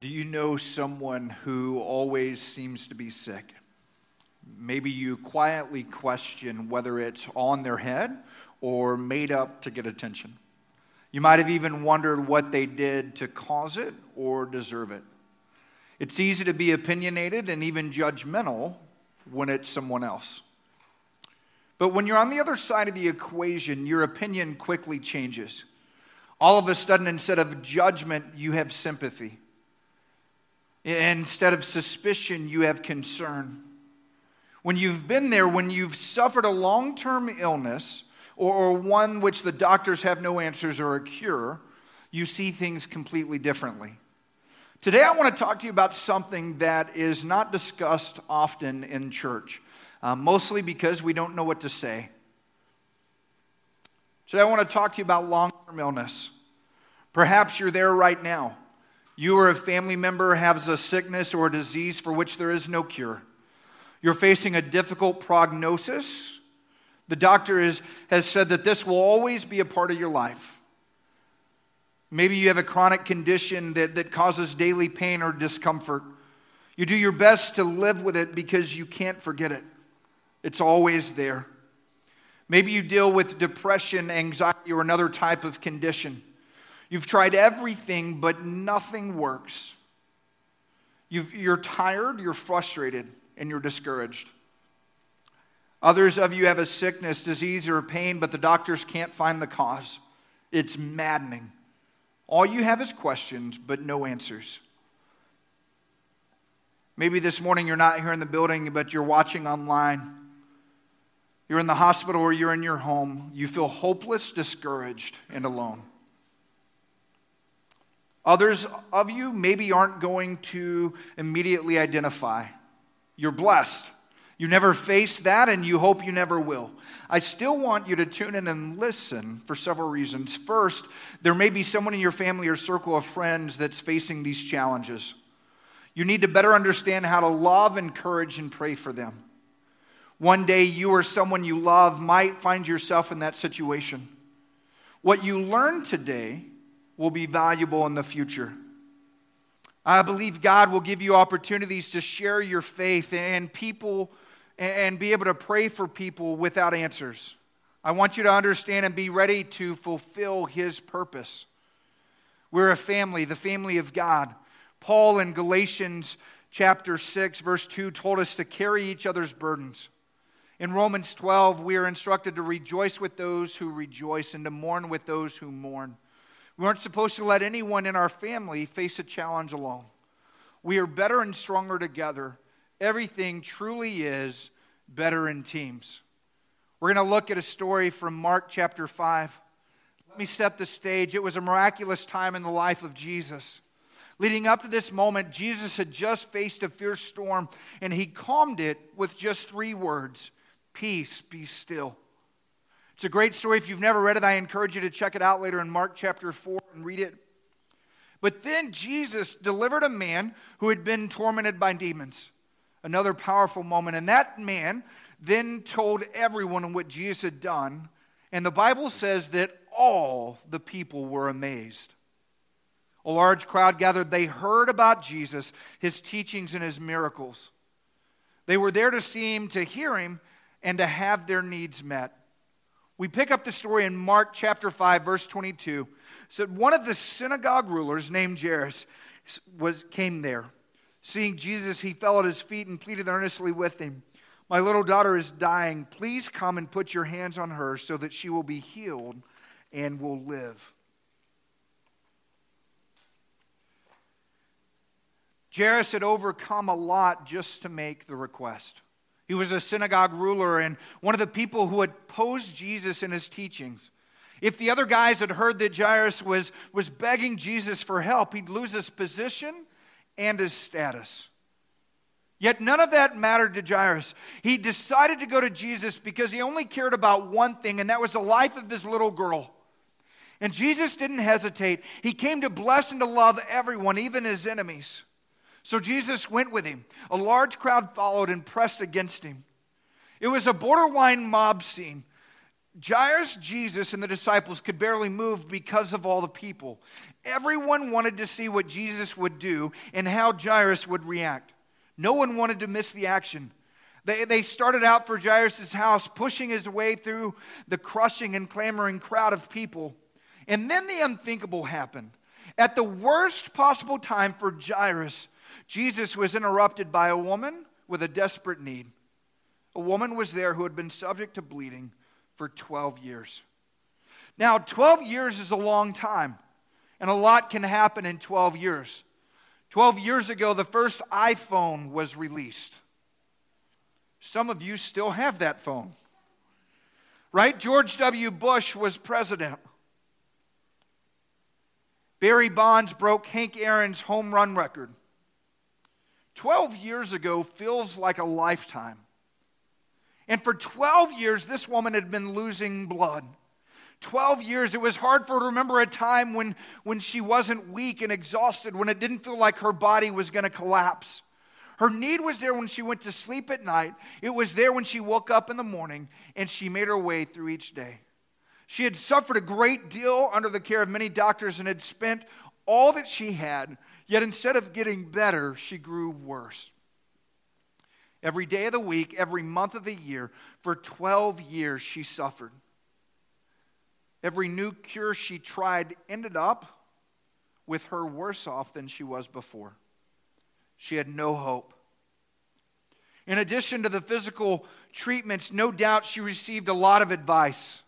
Do you know someone who always seems to be sick? Maybe you quietly question whether it's on their head or made up to get attention. You might have even wondered what they did to cause it or deserve it. It's easy to be opinionated and even judgmental when it's someone else. But when you're on the other side of the equation, your opinion quickly changes. All of a sudden, instead of judgment, you have sympathy. Instead of suspicion, you have concern. When you've been there, when you've suffered a long term illness or one which the doctors have no answers or a cure, you see things completely differently. Today, I want to talk to you about something that is not discussed often in church, uh, mostly because we don't know what to say. Today, I want to talk to you about long term illness. Perhaps you're there right now you or a family member has a sickness or a disease for which there is no cure. You're facing a difficult prognosis. The doctor is, has said that this will always be a part of your life. Maybe you have a chronic condition that, that causes daily pain or discomfort. You do your best to live with it because you can't forget it, it's always there. Maybe you deal with depression, anxiety, or another type of condition. You've tried everything, but nothing works. you are tired, you're frustrated, and you're discouraged. Others of you have a sickness, disease, or pain, but the doctors can't find the cause. It's maddening. All you have is questions, but no answers. Maybe this morning you're not here in the building, but you're watching online. You're in the hospital or you're in your home. You feel hopeless, discouraged, and alone. Others of you maybe aren't going to immediately identify. You're blessed. You never faced that, and you hope you never will. I still want you to tune in and listen for several reasons. First, there may be someone in your family or circle of friends that's facing these challenges. You need to better understand how to love, encourage, and pray for them. One day, you or someone you love might find yourself in that situation. What you learn today will be valuable in the future. I believe God will give you opportunities to share your faith and people and be able to pray for people without answers. I want you to understand and be ready to fulfill His purpose. We're a family, the family of God. Paul in Galatians chapter 6, verse 2, told us to carry each other's burdens. In Romans 12, we are instructed to rejoice with those who rejoice and to mourn with those who mourn. We aren't supposed to let anyone in our family face a challenge alone. We are better and stronger together. Everything truly is better in teams. We're going to look at a story from Mark chapter 5. Let me set the stage. It was a miraculous time in the life of Jesus. Leading up to this moment, Jesus had just faced a fierce storm and he calmed it with just three words Peace, be still. It's a great story. If you've never read it, I encourage you to check it out later in Mark chapter 4 and read it. But then Jesus delivered a man who had been tormented by demons. Another powerful moment. And that man then told everyone what Jesus had done. And the Bible says that all the people were amazed. A large crowd gathered. They heard about Jesus, his teachings, and his miracles. They were there to see him, to hear him, and to have their needs met. We pick up the story in Mark chapter 5, verse 22. Said one of the synagogue rulers named Jairus was, came there. Seeing Jesus, he fell at his feet and pleaded earnestly with him. My little daughter is dying. Please come and put your hands on her so that she will be healed and will live. Jairus had overcome a lot just to make the request. He was a synagogue ruler and one of the people who had opposed Jesus in his teachings. If the other guys had heard that Jairus was, was begging Jesus for help, he'd lose his position and his status. Yet none of that mattered to Jairus. He decided to go to Jesus because he only cared about one thing, and that was the life of this little girl. And Jesus didn't hesitate. He came to bless and to love everyone, even his enemies. So Jesus went with him. A large crowd followed and pressed against him. It was a borderline mob scene. Jairus, Jesus, and the disciples could barely move because of all the people. Everyone wanted to see what Jesus would do and how Jairus would react. No one wanted to miss the action. They, they started out for Jairus' house, pushing his way through the crushing and clamoring crowd of people. And then the unthinkable happened. At the worst possible time for Jairus, Jesus was interrupted by a woman with a desperate need. A woman was there who had been subject to bleeding for 12 years. Now, 12 years is a long time, and a lot can happen in 12 years. 12 years ago, the first iPhone was released. Some of you still have that phone, right? George W. Bush was president. Barry Bonds broke Hank Aaron's home run record. 12 years ago feels like a lifetime. And for 12 years, this woman had been losing blood. 12 years, it was hard for her to remember a time when, when she wasn't weak and exhausted, when it didn't feel like her body was going to collapse. Her need was there when she went to sleep at night. It was there when she woke up in the morning, and she made her way through each day. She had suffered a great deal under the care of many doctors and had spent all that she had, yet instead of getting better, she grew worse. Every day of the week, every month of the year, for 12 years, she suffered. Every new cure she tried ended up with her worse off than she was before. She had no hope. In addition to the physical treatments, no doubt she received a lot of advice.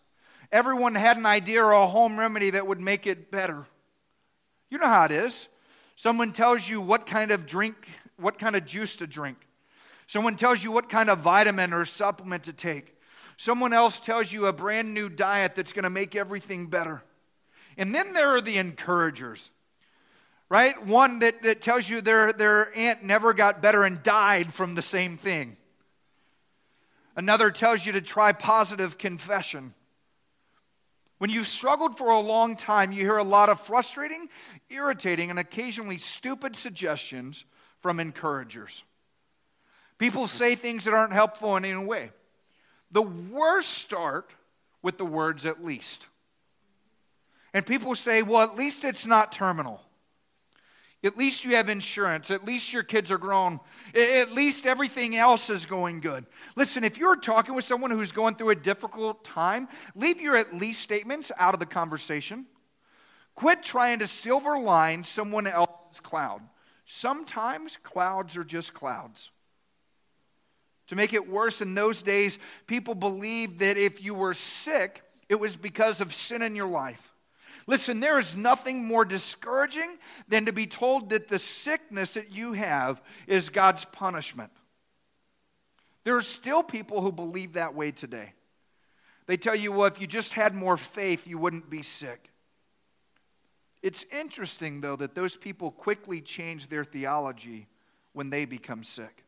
Everyone had an idea or a home remedy that would make it better. You know how it is. Someone tells you what kind of drink, what kind of juice to drink. Someone tells you what kind of vitamin or supplement to take. Someone else tells you a brand new diet that's going to make everything better. And then there are the encouragers, right? One that, that tells you their, their aunt never got better and died from the same thing. Another tells you to try positive confession. When you've struggled for a long time, you hear a lot of frustrating, irritating, and occasionally stupid suggestions from encouragers. People say things that aren't helpful in any way. The worst start with the words at least. And people say, well, at least it's not terminal. At least you have insurance. At least your kids are grown. At least everything else is going good. Listen, if you're talking with someone who's going through a difficult time, leave your at least statements out of the conversation. Quit trying to silver line someone else's cloud. Sometimes clouds are just clouds. To make it worse, in those days, people believed that if you were sick, it was because of sin in your life. Listen, there is nothing more discouraging than to be told that the sickness that you have is God's punishment. There are still people who believe that way today. They tell you, well, if you just had more faith, you wouldn't be sick. It's interesting, though, that those people quickly change their theology when they become sick.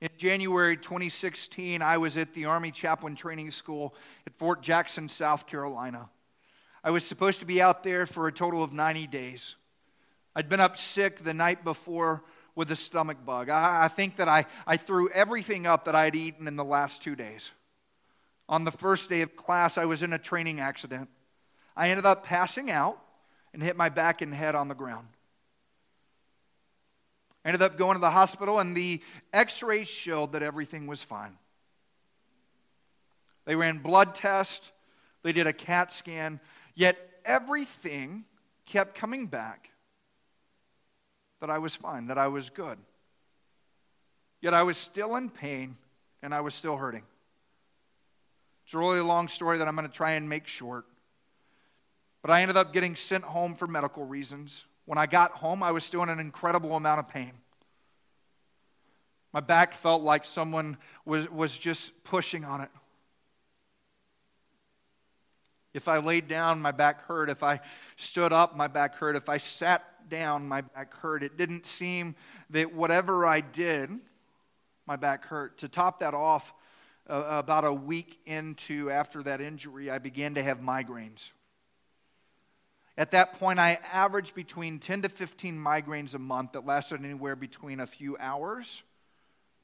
In January 2016, I was at the Army Chaplain Training School at Fort Jackson, South Carolina. I was supposed to be out there for a total of 90 days. I'd been up sick the night before with a stomach bug. I, I think that I, I threw everything up that I'd eaten in the last two days. On the first day of class, I was in a training accident. I ended up passing out and hit my back and head on the ground. I ended up going to the hospital, and the x rays showed that everything was fine. They ran blood tests, they did a CAT scan, yet everything kept coming back that I was fine, that I was good. Yet I was still in pain and I was still hurting. It's a really long story that I'm going to try and make short. But I ended up getting sent home for medical reasons. When I got home, I was still in an incredible amount of pain. My back felt like someone was, was just pushing on it. If I laid down, my back hurt. If I stood up, my back hurt. If I sat down, my back hurt. It didn't seem that whatever I did, my back hurt. To top that off, uh, about a week into after that injury, I began to have migraines. At that point, I averaged between 10 to 15 migraines a month that lasted anywhere between a few hours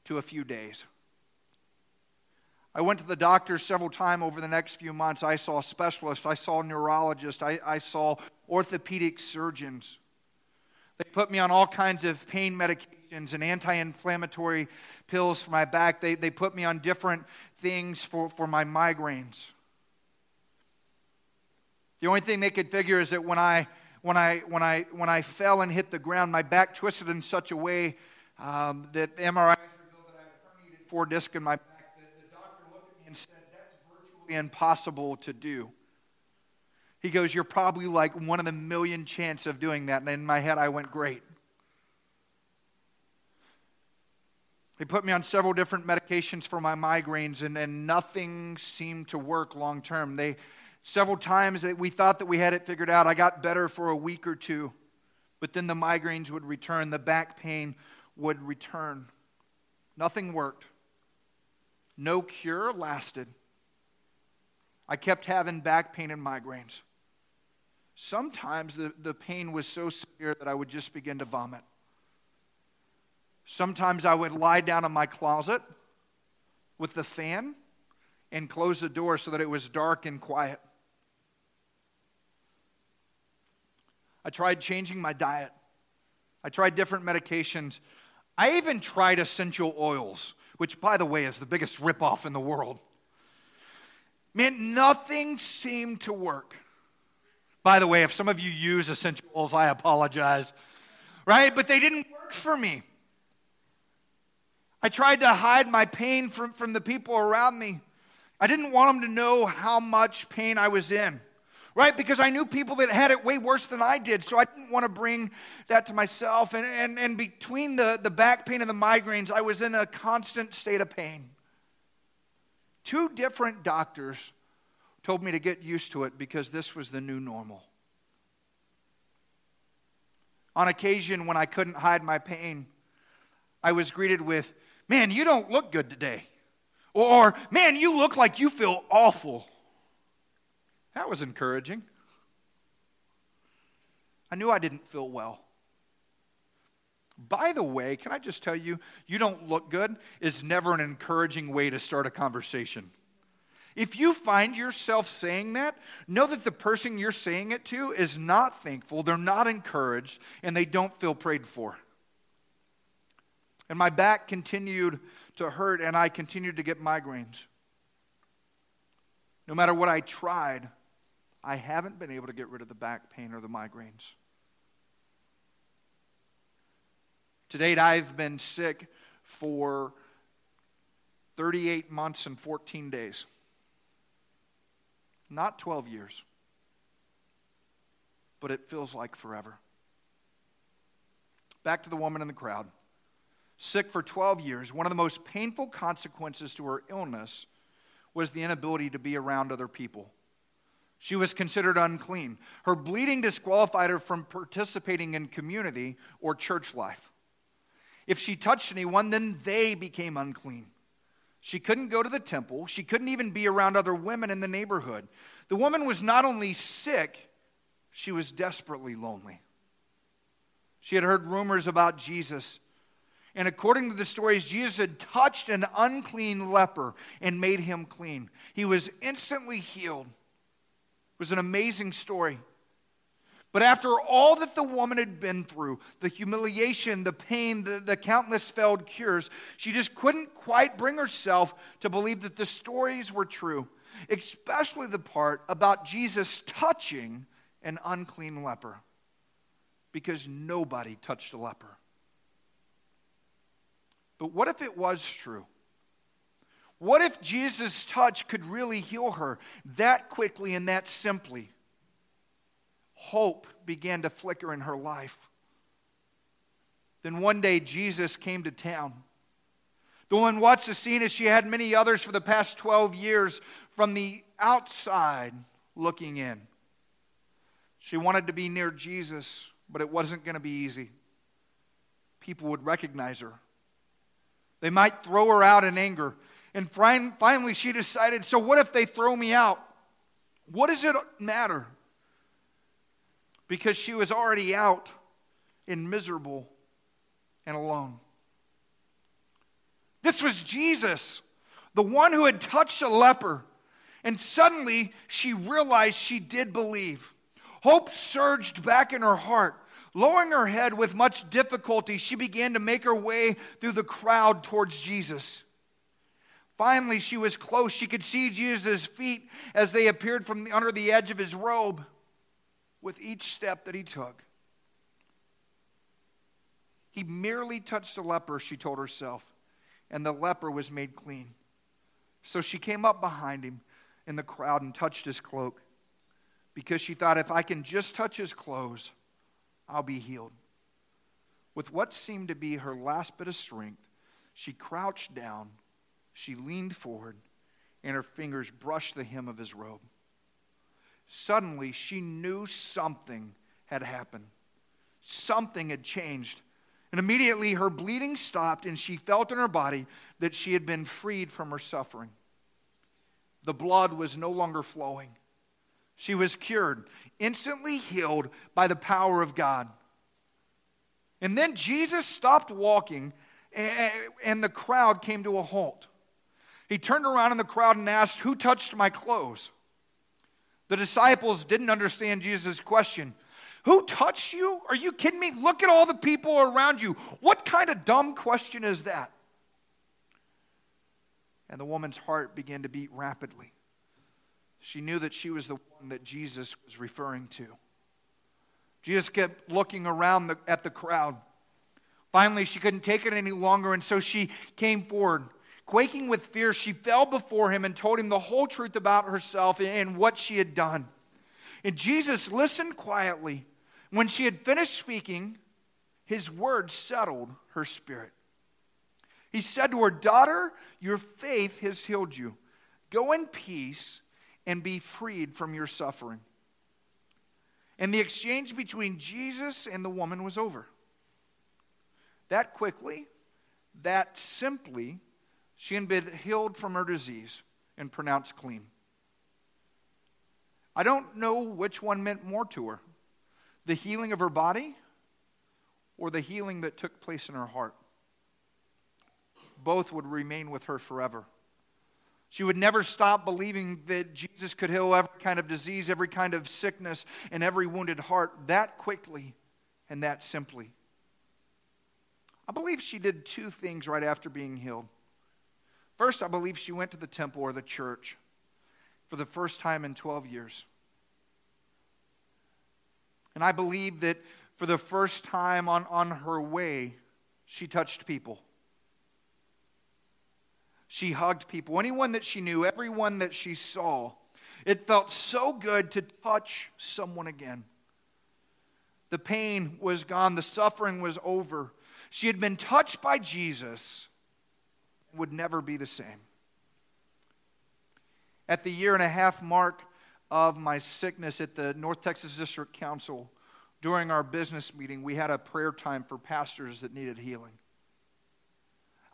to a few days. I went to the doctor several times over the next few months. I saw specialists, I saw neurologists, I, I saw orthopedic surgeons. They put me on all kinds of pain medications and anti inflammatory pills for my back. They, they put me on different things for, for my migraines. The only thing they could figure is that when I, when I, when I, when I fell and hit the ground, my back twisted in such a way um, that the MRI revealed that I had a herniated four disc in my back. The, the doctor looked at me and said, That's impossible to do. He goes, You're probably like one in a million chance of doing that. And in my head, I went, Great. They put me on several different medications for my migraines, and, and nothing seemed to work long term. They several times that we thought that we had it figured out. I got better for a week or two, but then the migraines would return, the back pain would return. Nothing worked. No cure lasted. I kept having back pain and migraines. Sometimes the, the pain was so severe that I would just begin to vomit. Sometimes I would lie down in my closet with the fan and close the door so that it was dark and quiet. I tried changing my diet. I tried different medications. I even tried essential oils, which, by the way, is the biggest ripoff in the world. Man, nothing seemed to work. By the way, if some of you use essential oils, I apologize, right? But they didn't work for me. I tried to hide my pain from, from the people around me. I didn't want them to know how much pain I was in right? Because I knew people that had it way worse than I did. So I didn't want to bring that to myself. And, and, and between the, the back pain and the migraines, I was in a constant state of pain. Two different doctors told me to get used to it because this was the new normal. On occasion, when I couldn't hide my pain, I was greeted with, Man, you don't look good today. Or, Man, you look like you feel awful. That was encouraging. I knew I didn't feel well. By the way, can I just tell you, you don't look good is never an encouraging way to start a conversation. If you find yourself saying that, know that the person you're saying it to is not thankful, they're not encouraged, and they don't feel prayed for. And my back continued to hurt, and I continued to get migraines. No matter what I tried, I haven't been able to get rid of the back pain or the migraines. To date, I've been sick for 38 months and 14 days. Not 12 years, but it feels like forever. Back to the woman in the crowd. Sick for 12 years, one of the most painful consequences to her illness was the inability to be around other people. She was considered unclean. Her bleeding disqualified her from participating in community or church life. If she touched anyone, then they became unclean. She couldn't go to the temple. She couldn't even be around other women in the neighborhood. The woman was not only sick, she was desperately lonely. She had heard rumors about Jesus. And according to the stories, Jesus had touched an unclean leper and made him clean. He was instantly healed. It was an amazing story. But after all that the woman had been through the humiliation, the pain, the, the, countless failed cures she just couldn't quite bring herself to believe that the stories were true, especially the part about Jesus touching an unclean leper, because nobody touched a leper. But what if it was true? What if Jesus' touch could really heal her that quickly and that simply? Hope began to flicker in her life. Then one day, Jesus came to town. The woman watched the scene as she had many others for the past 12 years from the outside looking in. She wanted to be near Jesus, but it wasn't going to be easy. People would recognize her. They might throw her out in anger. And finally, she decided so what if they throw me out? What does it matter? Because she was already out and miserable and alone. This was Jesus, the one who had touched a leper. And suddenly she realized she did believe. Hope surged back in her heart. Lowering her head with much difficulty, she began to make her way through the crowd towards Jesus. Finally, she was close. She could see Jesus' feet as they appeared from the, under the edge of his robe with each step that he took. He merely touched the leper, she told herself, and the leper was made clean. So she came up behind him in the crowd and touched his cloak because she thought, if I can just touch his clothes, I'll be healed. With what seemed to be her last bit of strength, she crouched down, she leaned forward, and her fingers brushed the hem of his robe. Suddenly, she knew something had happened. Something had changed. And immediately her bleeding stopped, and she felt in her body that she had been freed from her suffering. The blood was no longer flowing. She was cured, instantly healed by the power of God. And then Jesus stopped walking, and the crowd came to a halt. He turned around in the crowd and asked, Who touched my clothes? The disciples didn't understand Jesus' question. Who touched you? Are you kidding me? Look at all the people around you. What kind of dumb question is that? And the woman's heart began to beat rapidly. She knew that she was the one that Jesus was referring to. Jesus kept looking around the, at the crowd. Finally, she couldn't take it any longer, and so she came forward. Quaking with fear, she fell before him and told him the whole truth about herself and what she had done. And Jesus listened quietly when she had finished speaking, his words settled her spirit. He said to her, Daughter, your faith has healed you. Go in peace and be freed from your suffering. And the exchange between Jesus and the woman was over. That quickly, that simply, she had been healed from her disease and pronounced clean. I don't know which one meant more to her the healing of her body or the healing that took place in her heart. Both would remain with her forever. She would never stop believing that Jesus could heal every kind of disease, every kind of sickness, and every wounded heart that quickly and that simply. I believe she did two things right after being healed. First, I believe she went to the temple or the church for the first time in 12 years. And I believe that for the first time on, on her way, she touched people. She hugged people, anyone that she knew, everyone that she saw. It felt so good to touch someone again. The pain was gone, the suffering was over. She had been touched by Jesus, would never be the same. At the year and a half mark, of my sickness at the North Texas District Council, during our business meeting, we had a prayer time for pastors that needed healing.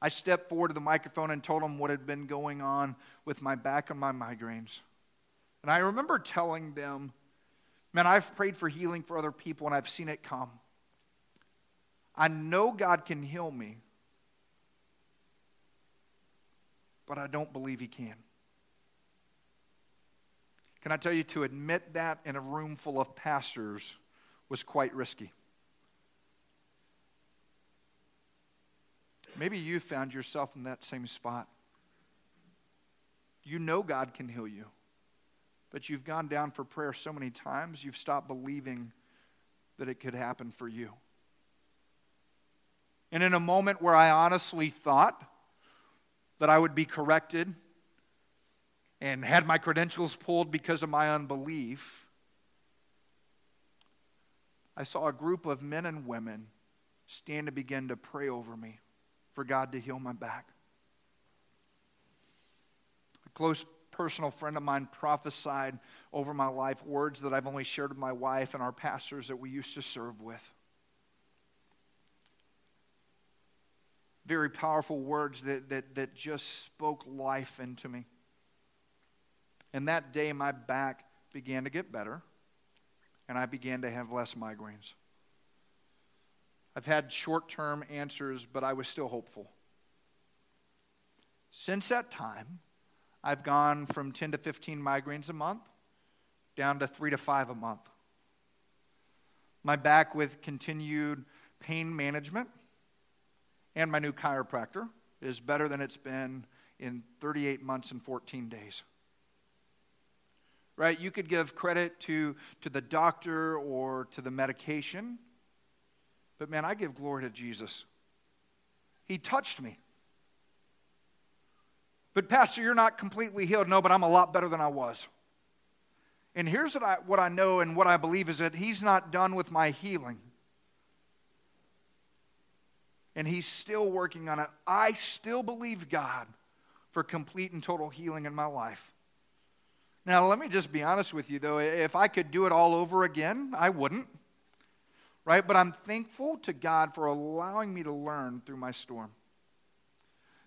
I stepped forward to the microphone and told them what had been going on with my back and my migraines. And I remember telling them, man, I've prayed for healing for other people and I've seen it come. I know God can heal me, but I don't believe He can. Can I tell you to admit that in a room full of pastors was quite risky? Maybe you found yourself in that same spot. You know God can heal you, but you've gone down for prayer so many times, you've stopped believing that it could happen for you. And in a moment where I honestly thought that I would be corrected and had my credentials pulled because of my unbelief, I saw a group of men and women stand and begin to pray over me for God to heal my back. A close personal friend of mine prophesied over my life words that I've only shared with my wife and our pastors that we used to serve with. Very powerful words that, that, that just spoke life into me. And that day, my back began to get better, and I began to have less migraines. I've had short term answers, but I was still hopeful. Since that time, I've gone from 10 to 15 migraines a month down to three to five a month. My back with continued pain management and my new chiropractor is better than it's been in 38 months and 14 days. Right? You could give credit to, to the doctor or to the medication, but man, I give glory to Jesus. He touched me. But, Pastor, you're not completely healed. No, but I'm a lot better than I was. And here's what I, what I know and what I believe is that He's not done with my healing. And He's still working on it. I still believe God for complete and total healing in my life. Now, let me just be honest with you, though. If I could do it all over again, I wouldn't. Right? But I'm thankful to God for allowing me to learn through my storm.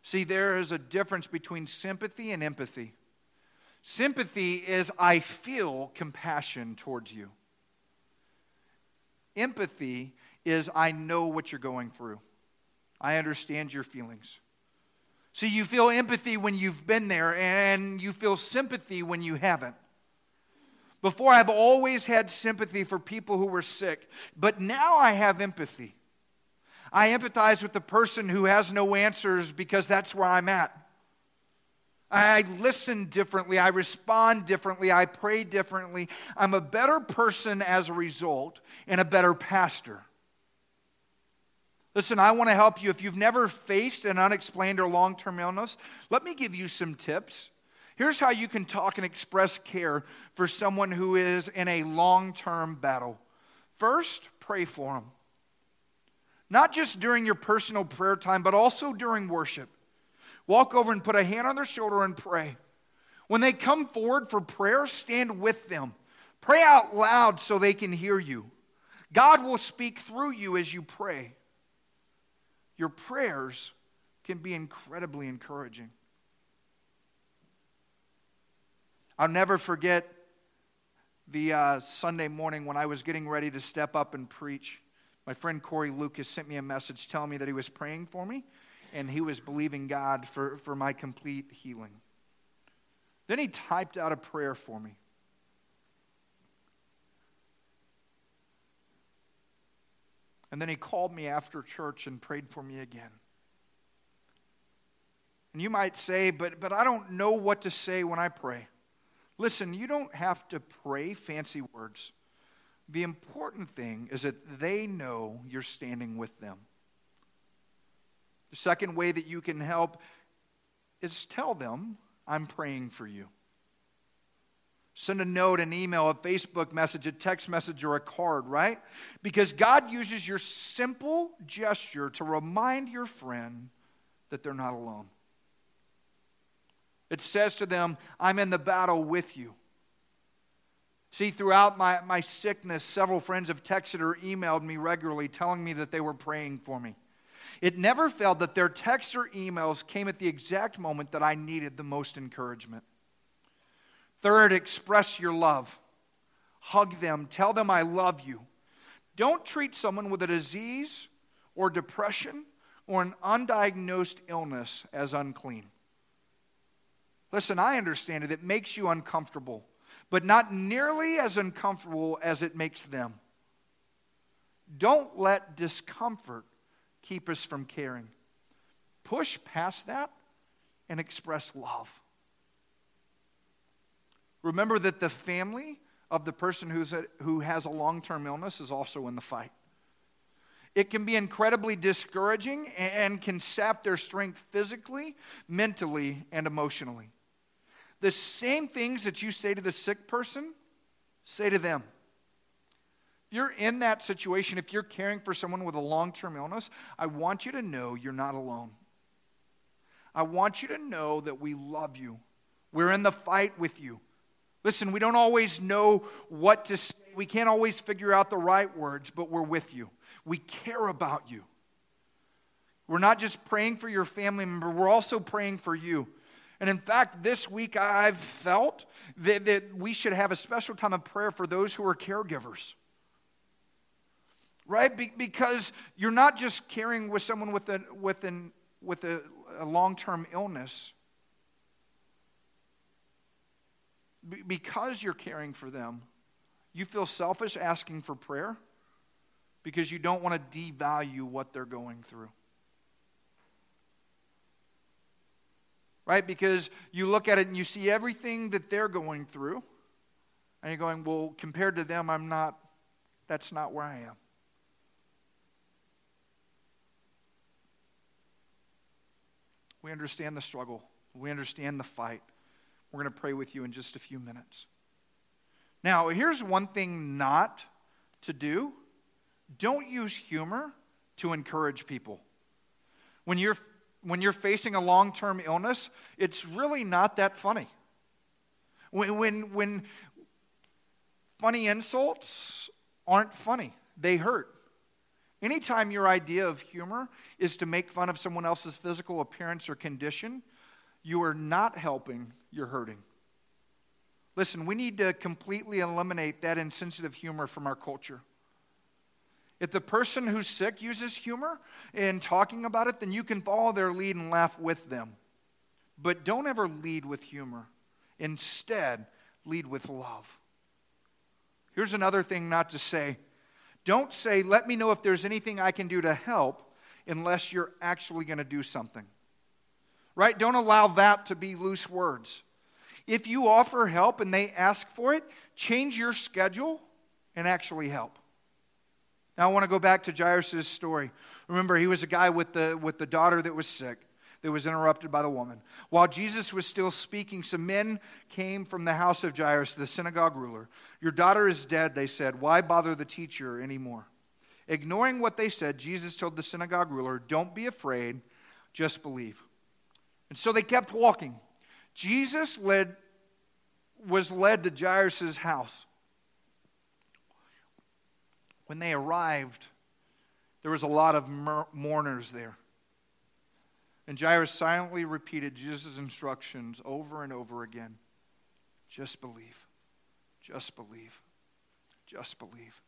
See, there is a difference between sympathy and empathy. Sympathy is I feel compassion towards you. Empathy is I know what you're going through. I understand your feelings. See, you feel empathy when you've been there, and you feel sympathy when you haven't. Before, I've always had sympathy for people who were sick, but now I have empathy. I empathize with the person who has no answers because that's where I'm at. I listen differently. I respond differently. I pray differently. I'm a better person as a result and a better pastor. Listen, I want to help you. If you've never faced an unexplained or long term illness, let me give you some tips. Here's how you can talk and express care for someone who is in a long term battle. First, pray for them. Not just during your personal prayer time, but also during worship. Walk over and put a hand on their shoulder and pray. When they come forward for prayer, stand with them. Pray out loud so they can hear you. God will speak through you as you pray. Your prayers can be incredibly encouraging. I'll never forget the uh, Sunday morning when I was getting ready to step up and preach. My friend Corey Lucas sent me a message telling me that he was praying for me and he was believing God for, for my complete healing. Then he typed out a prayer for me. And then he called me after church and prayed for me again. And you might say, but, but I don't know what to say when I pray. Listen, you don't have to pray fancy words. The important thing is that they know you're standing with them. The second way that you can help is tell them, I'm praying for you. Send a note, an email, a Facebook message, a text message, or a card, right? Because God uses your simple gesture to remind your friend that they're not alone. It says to them, I'm in the battle with you. See, throughout my, my sickness, several friends have texted or emailed me regularly telling me that they were praying for me. It never failed that their texts or emails came at the exact moment that I needed the most encouragement. Third, express your love. Hug them, tell them I love you. Don't treat someone with a disease or depression or an undiagnosed illness as unclean. Listen, I understand it. It makes you uncomfortable but not nearly as uncomfortable as it makes them. Don't let discomfort keep us from caring. Push past that and express love. Remember that the family of the person who's a, who has a long term illness is also in the fight. It can be incredibly discouraging and can sap their strength physically, mentally, and emotionally. The same things that you say to the sick person, say to them. If you're in that situation, if you're caring for someone with a long term illness, I want you to know you're not alone. I want you to know that we love you. We're in the fight with you. Listen, we don't always know what to say. We can't always figure out the right words, but we're with you. We care about you. We're not just praying for your family member, we're also praying for you. And in fact, this week I've felt that, that we should have a special time of prayer for those who are caregivers. Right? Be, because you're not just caring with someone with an, with an with a, a long term illness, because you're caring for them, you feel selfish asking for prayer because you don't want to devalue what they're going through. Right? Because you look at it and you see everything that they're going through, and you're going, well, compared to them, I'm not, that's not where I am. We understand the struggle. We understand the fight. We're going to pray with you in just a few minutes. Now, here's one thing not to do don't use humor to encourage people. When you're, when you're facing a long term illness, it's really not that funny. When, when, when funny insults aren't funny, they hurt. Anytime your idea of humor is to make fun of someone else's physical appearance or condition, you are not helping, you're hurting. Listen, we need to completely eliminate that insensitive humor from our culture. If the person who's sick uses humor in talking about it, then you can follow their lead and laugh with them. But don't ever lead with humor. Instead, lead with love. Here's another thing not to say don't say, let me know if there's anything I can do to help, unless you're actually going to do something. Right? Don't allow that to be loose words. If you offer help and they ask for it, change your schedule and actually help. Now, I want to go back to Jairus' story. Remember, he was a guy with the, with the daughter that was sick, that was interrupted by the woman. While Jesus was still speaking, some men came from the house of Jairus, the synagogue ruler. Your daughter is dead, they said. Why bother the teacher anymore? Ignoring what they said, Jesus told the synagogue ruler, Don't be afraid, just believe. And so they kept walking. Jesus led, was led to Jairus' house. When they arrived, there was a lot of mourners there. And Jairus silently repeated Jesus' instructions over and over again just believe, just believe, just believe.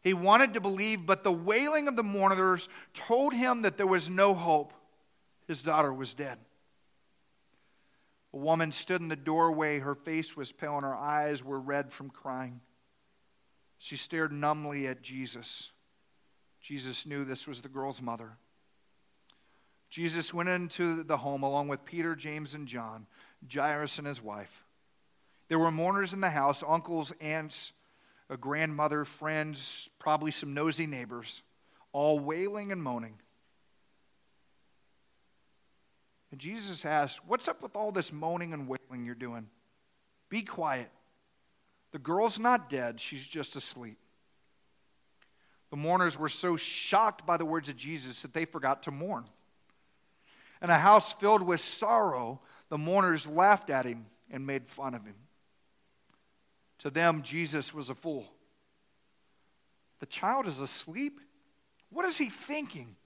He wanted to believe, but the wailing of the mourners told him that there was no hope. His daughter was dead. A woman stood in the doorway. Her face was pale and her eyes were red from crying. She stared numbly at Jesus. Jesus knew this was the girl's mother. Jesus went into the home along with Peter, James, and John, Jairus and his wife. There were mourners in the house uncles, aunts, a grandmother, friends, probably some nosy neighbors, all wailing and moaning. And Jesus asked, What's up with all this moaning and wailing you're doing? Be quiet. The girl's not dead, she's just asleep. The mourners were so shocked by the words of Jesus that they forgot to mourn. In a house filled with sorrow, the mourners laughed at him and made fun of him. To them, Jesus was a fool. The child is asleep? What is he thinking?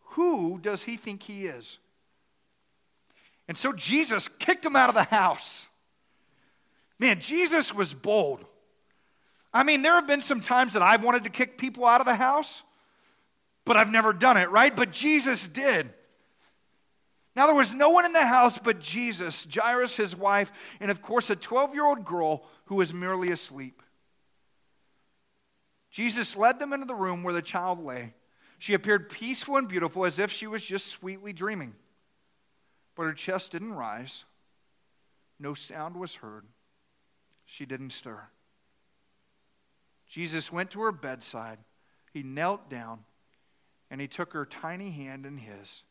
Who does he think he is? And so Jesus kicked him out of the house. Man, Jesus was bold. I mean, there have been some times that I've wanted to kick people out of the house, but I've never done it, right? But Jesus did. Now, there was no one in the house but Jesus, Jairus, his wife, and of course, a 12 year old girl who was merely asleep. Jesus led them into the room where the child lay. She appeared peaceful and beautiful as if she was just sweetly dreaming but her chest didn't rise. No sound was heard. She didn't stir. Jesus went to her bedside. He knelt down and he took her tiny hand in his.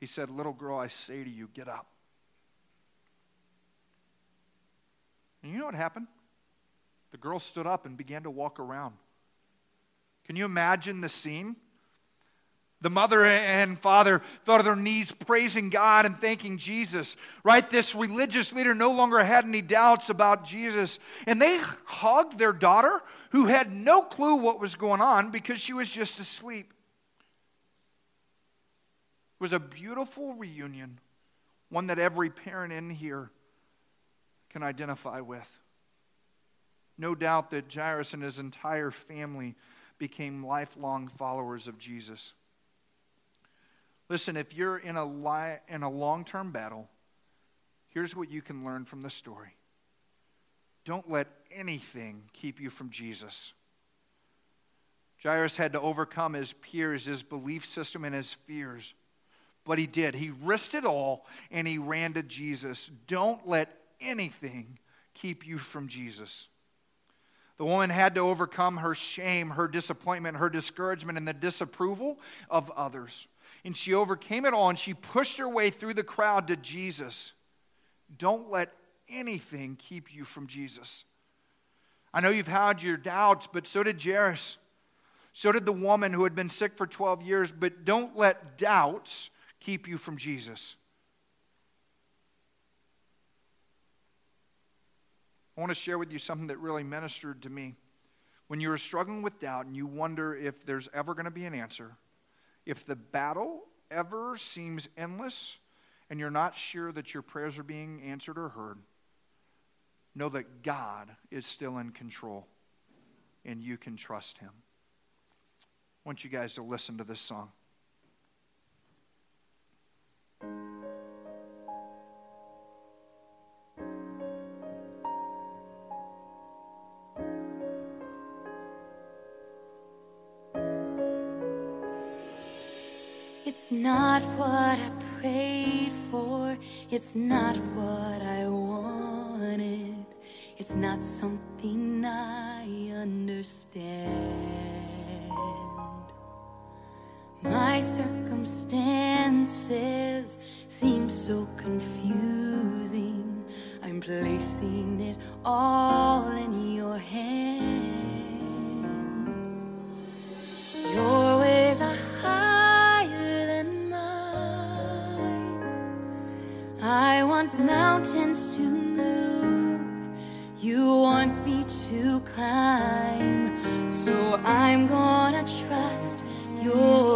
He said, Little girl, I say to you, get up. And you know what happened? The girl stood up and began to walk around. Can you imagine the scene? The mother and father fell to their knees praising God and thanking Jesus. Right? This religious leader no longer had any doubts about Jesus. And they hugged their daughter, who had no clue what was going on because she was just asleep. It was a beautiful reunion, one that every parent in here can identify with. No doubt that Jairus and his entire family became lifelong followers of Jesus. Listen, if you're in a, li- in a long term battle, here's what you can learn from the story don't let anything keep you from Jesus. Jairus had to overcome his peers, his belief system, and his fears. But he did. He risked it all and he ran to Jesus. Don't let anything keep you from Jesus. The woman had to overcome her shame, her disappointment, her discouragement, and the disapproval of others. And she overcame it all and she pushed her way through the crowd to Jesus. Don't let anything keep you from Jesus. I know you've had your doubts, but so did Jairus. So did the woman who had been sick for 12 years, but don't let doubts keep you from Jesus. I want to share with you something that really ministered to me. When you're struggling with doubt and you wonder if there's ever going to be an answer, if the battle ever seems endless and you're not sure that your prayers are being answered or heard, know that God is still in control and you can trust Him. I want you guys to listen to this song. It's not what I prayed for, it's not what I wanted, it's not something I understand. My circumstances seem so confusing. I'm placing it all in your hands. Mountains to move. You want me to climb. So I'm gonna trust your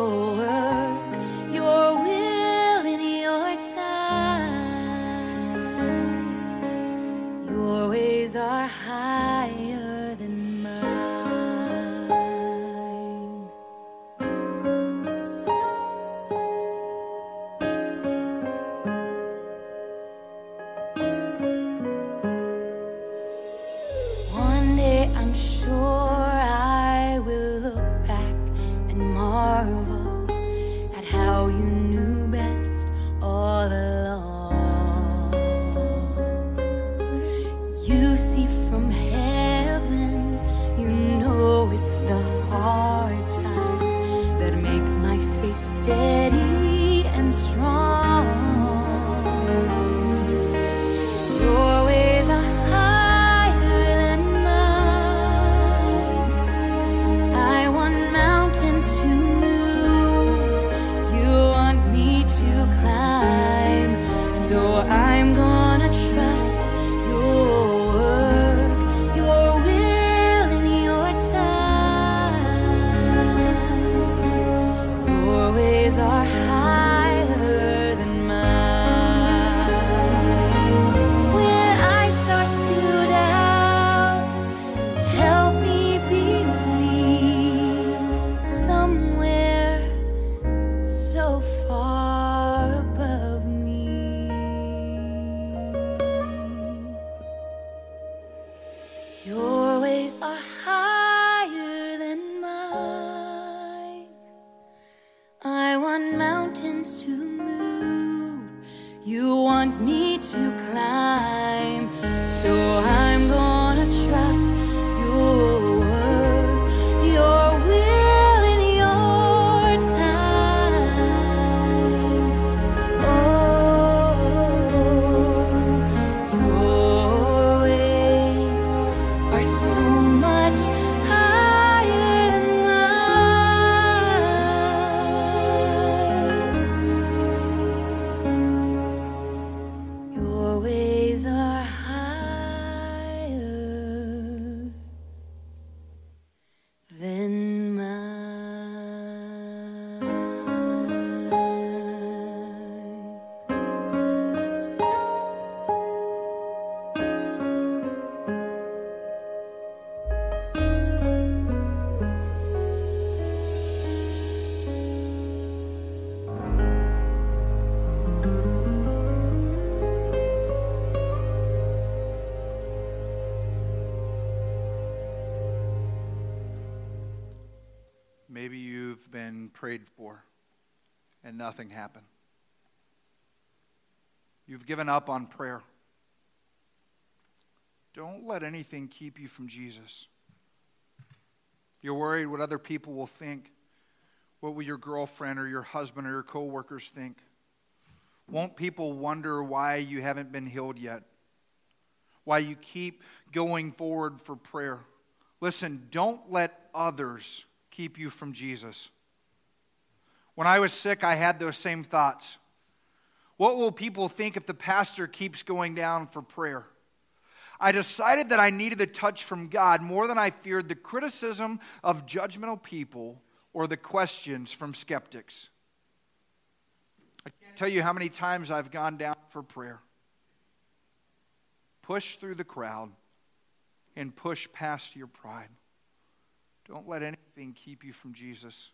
and nothing happened. You've given up on prayer. Don't let anything keep you from Jesus. You're worried what other people will think. What will your girlfriend or your husband or your coworkers think? Won't people wonder why you haven't been healed yet? Why you keep going forward for prayer? Listen, don't let others keep you from Jesus. When I was sick, I had those same thoughts. What will people think if the pastor keeps going down for prayer? I decided that I needed a touch from God more than I feared the criticism of judgmental people or the questions from skeptics. I can't tell you how many times I've gone down for prayer, push through the crowd, and push past your pride. Don't let anything keep you from Jesus.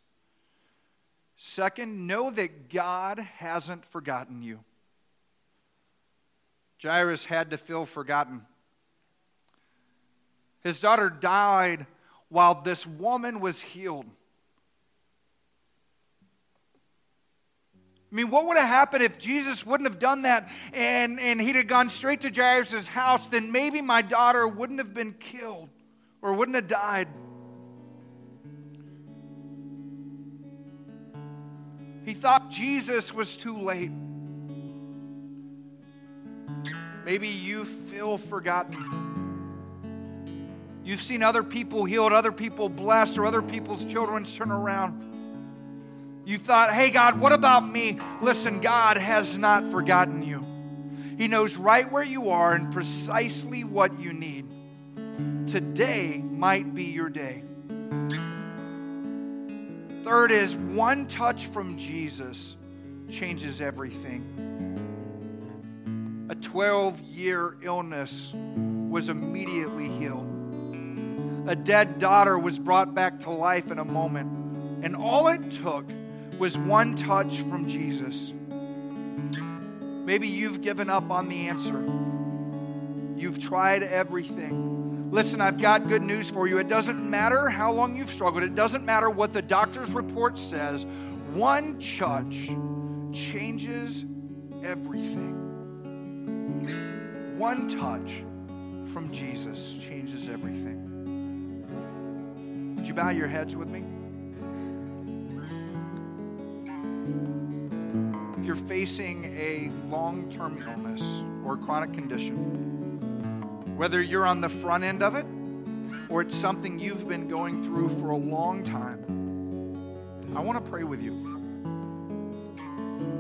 Second, know that God hasn't forgotten you. Jairus had to feel forgotten. His daughter died while this woman was healed. I mean, what would have happened if Jesus wouldn't have done that and, and he'd have gone straight to Jairus' house? Then maybe my daughter wouldn't have been killed or wouldn't have died. He thought Jesus was too late. Maybe you feel forgotten. You've seen other people healed, other people blessed, or other people's children turn around. You thought, hey, God, what about me? Listen, God has not forgotten you. He knows right where you are and precisely what you need. Today might be your day. Third is one touch from Jesus changes everything. A 12 year illness was immediately healed. A dead daughter was brought back to life in a moment. And all it took was one touch from Jesus. Maybe you've given up on the answer. You've tried everything. Listen, I've got good news for you. It doesn't matter how long you've struggled, it doesn't matter what the doctor's report says. One touch changes everything. One touch from Jesus changes everything. Would you bow your heads with me? If you're facing a long term illness or chronic condition, whether you're on the front end of it or it's something you've been going through for a long time, I want to pray with you.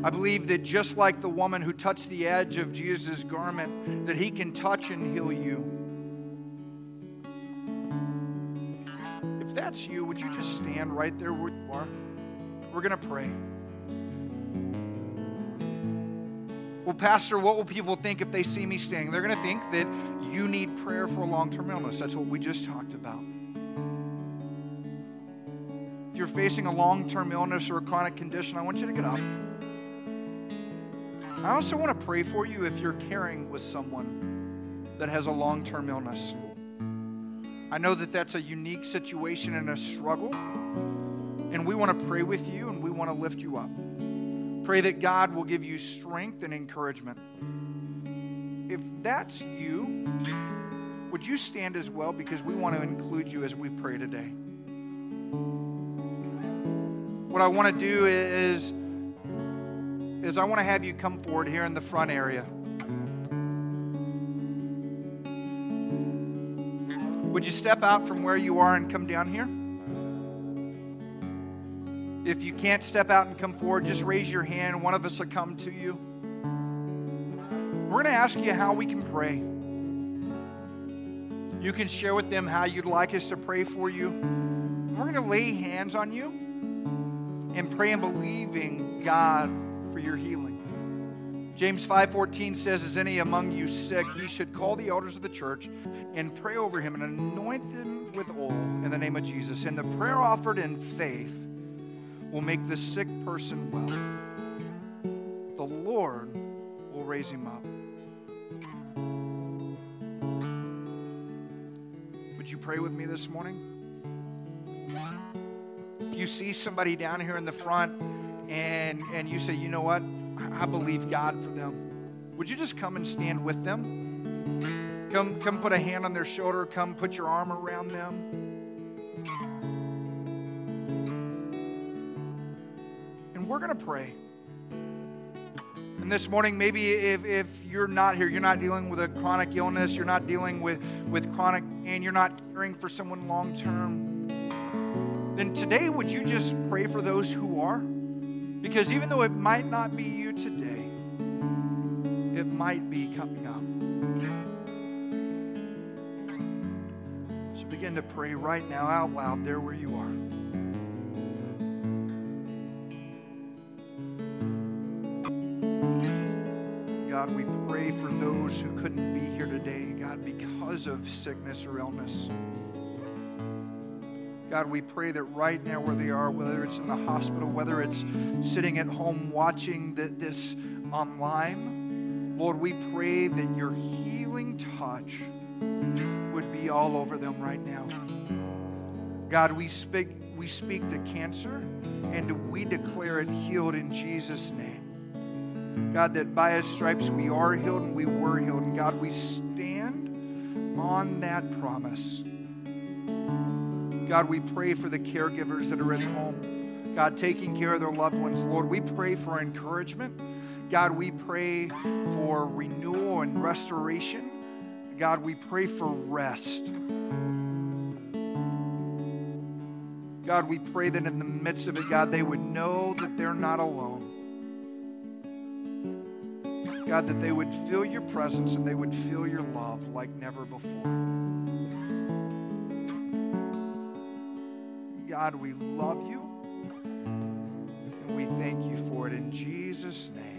I believe that just like the woman who touched the edge of Jesus' garment, that he can touch and heal you. If that's you, would you just stand right there where you are? We're going to pray. Well, Pastor, what will people think if they see me standing? They're going to think that you need prayer for a long term illness. That's what we just talked about. If you're facing a long term illness or a chronic condition, I want you to get up. I also want to pray for you if you're caring with someone that has a long term illness. I know that that's a unique situation and a struggle. And we want to pray with you and we want to lift you up. Pray that God will give you strength and encouragement. If that's you, would you stand as well? Because we want to include you as we pray today. What I want to do is, is I want to have you come forward here in the front area. Would you step out from where you are and come down here? If you can't step out and come forward, just raise your hand. One of us will come to you. We're going to ask you how we can pray. You can share with them how you'd like us to pray for you. We're going to lay hands on you and pray and believing God for your healing. James 5:14 says, "Is any among you sick? He should call the elders of the church and pray over him and anoint them with oil in the name of Jesus. And the prayer offered in faith will make the sick person well. The Lord will raise him up." Would you pray with me this morning? If you see somebody down here in the front and, and you say, you know what? I believe God for them. Would you just come and stand with them? Come, come put a hand on their shoulder. Come put your arm around them. And we're going to pray. And this morning, maybe if, if you're not here, you're not dealing with a chronic illness, you're not dealing with, with chronic pain, you're not caring for someone long term, then today would you just pray for those who are? Because even though it might not be you today, it might be coming up. So begin to pray right now out loud there where you are. God, we pray for those who couldn't be here today, God, because of sickness or illness. God, we pray that right now where they are, whether it's in the hospital, whether it's sitting at home watching the, this online, Lord, we pray that your healing touch would be all over them right now. God, we speak, we speak to cancer and we declare it healed in Jesus' name. God, that by his stripes we are healed and we were healed. And God, we stand on that promise. God, we pray for the caregivers that are at home. God, taking care of their loved ones. Lord, we pray for encouragement. God, we pray for renewal and restoration. God, we pray for rest. God, we pray that in the midst of it, God, they would know that they're not alone. God, that they would feel your presence and they would feel your love like never before. God, we love you and we thank you for it in Jesus' name.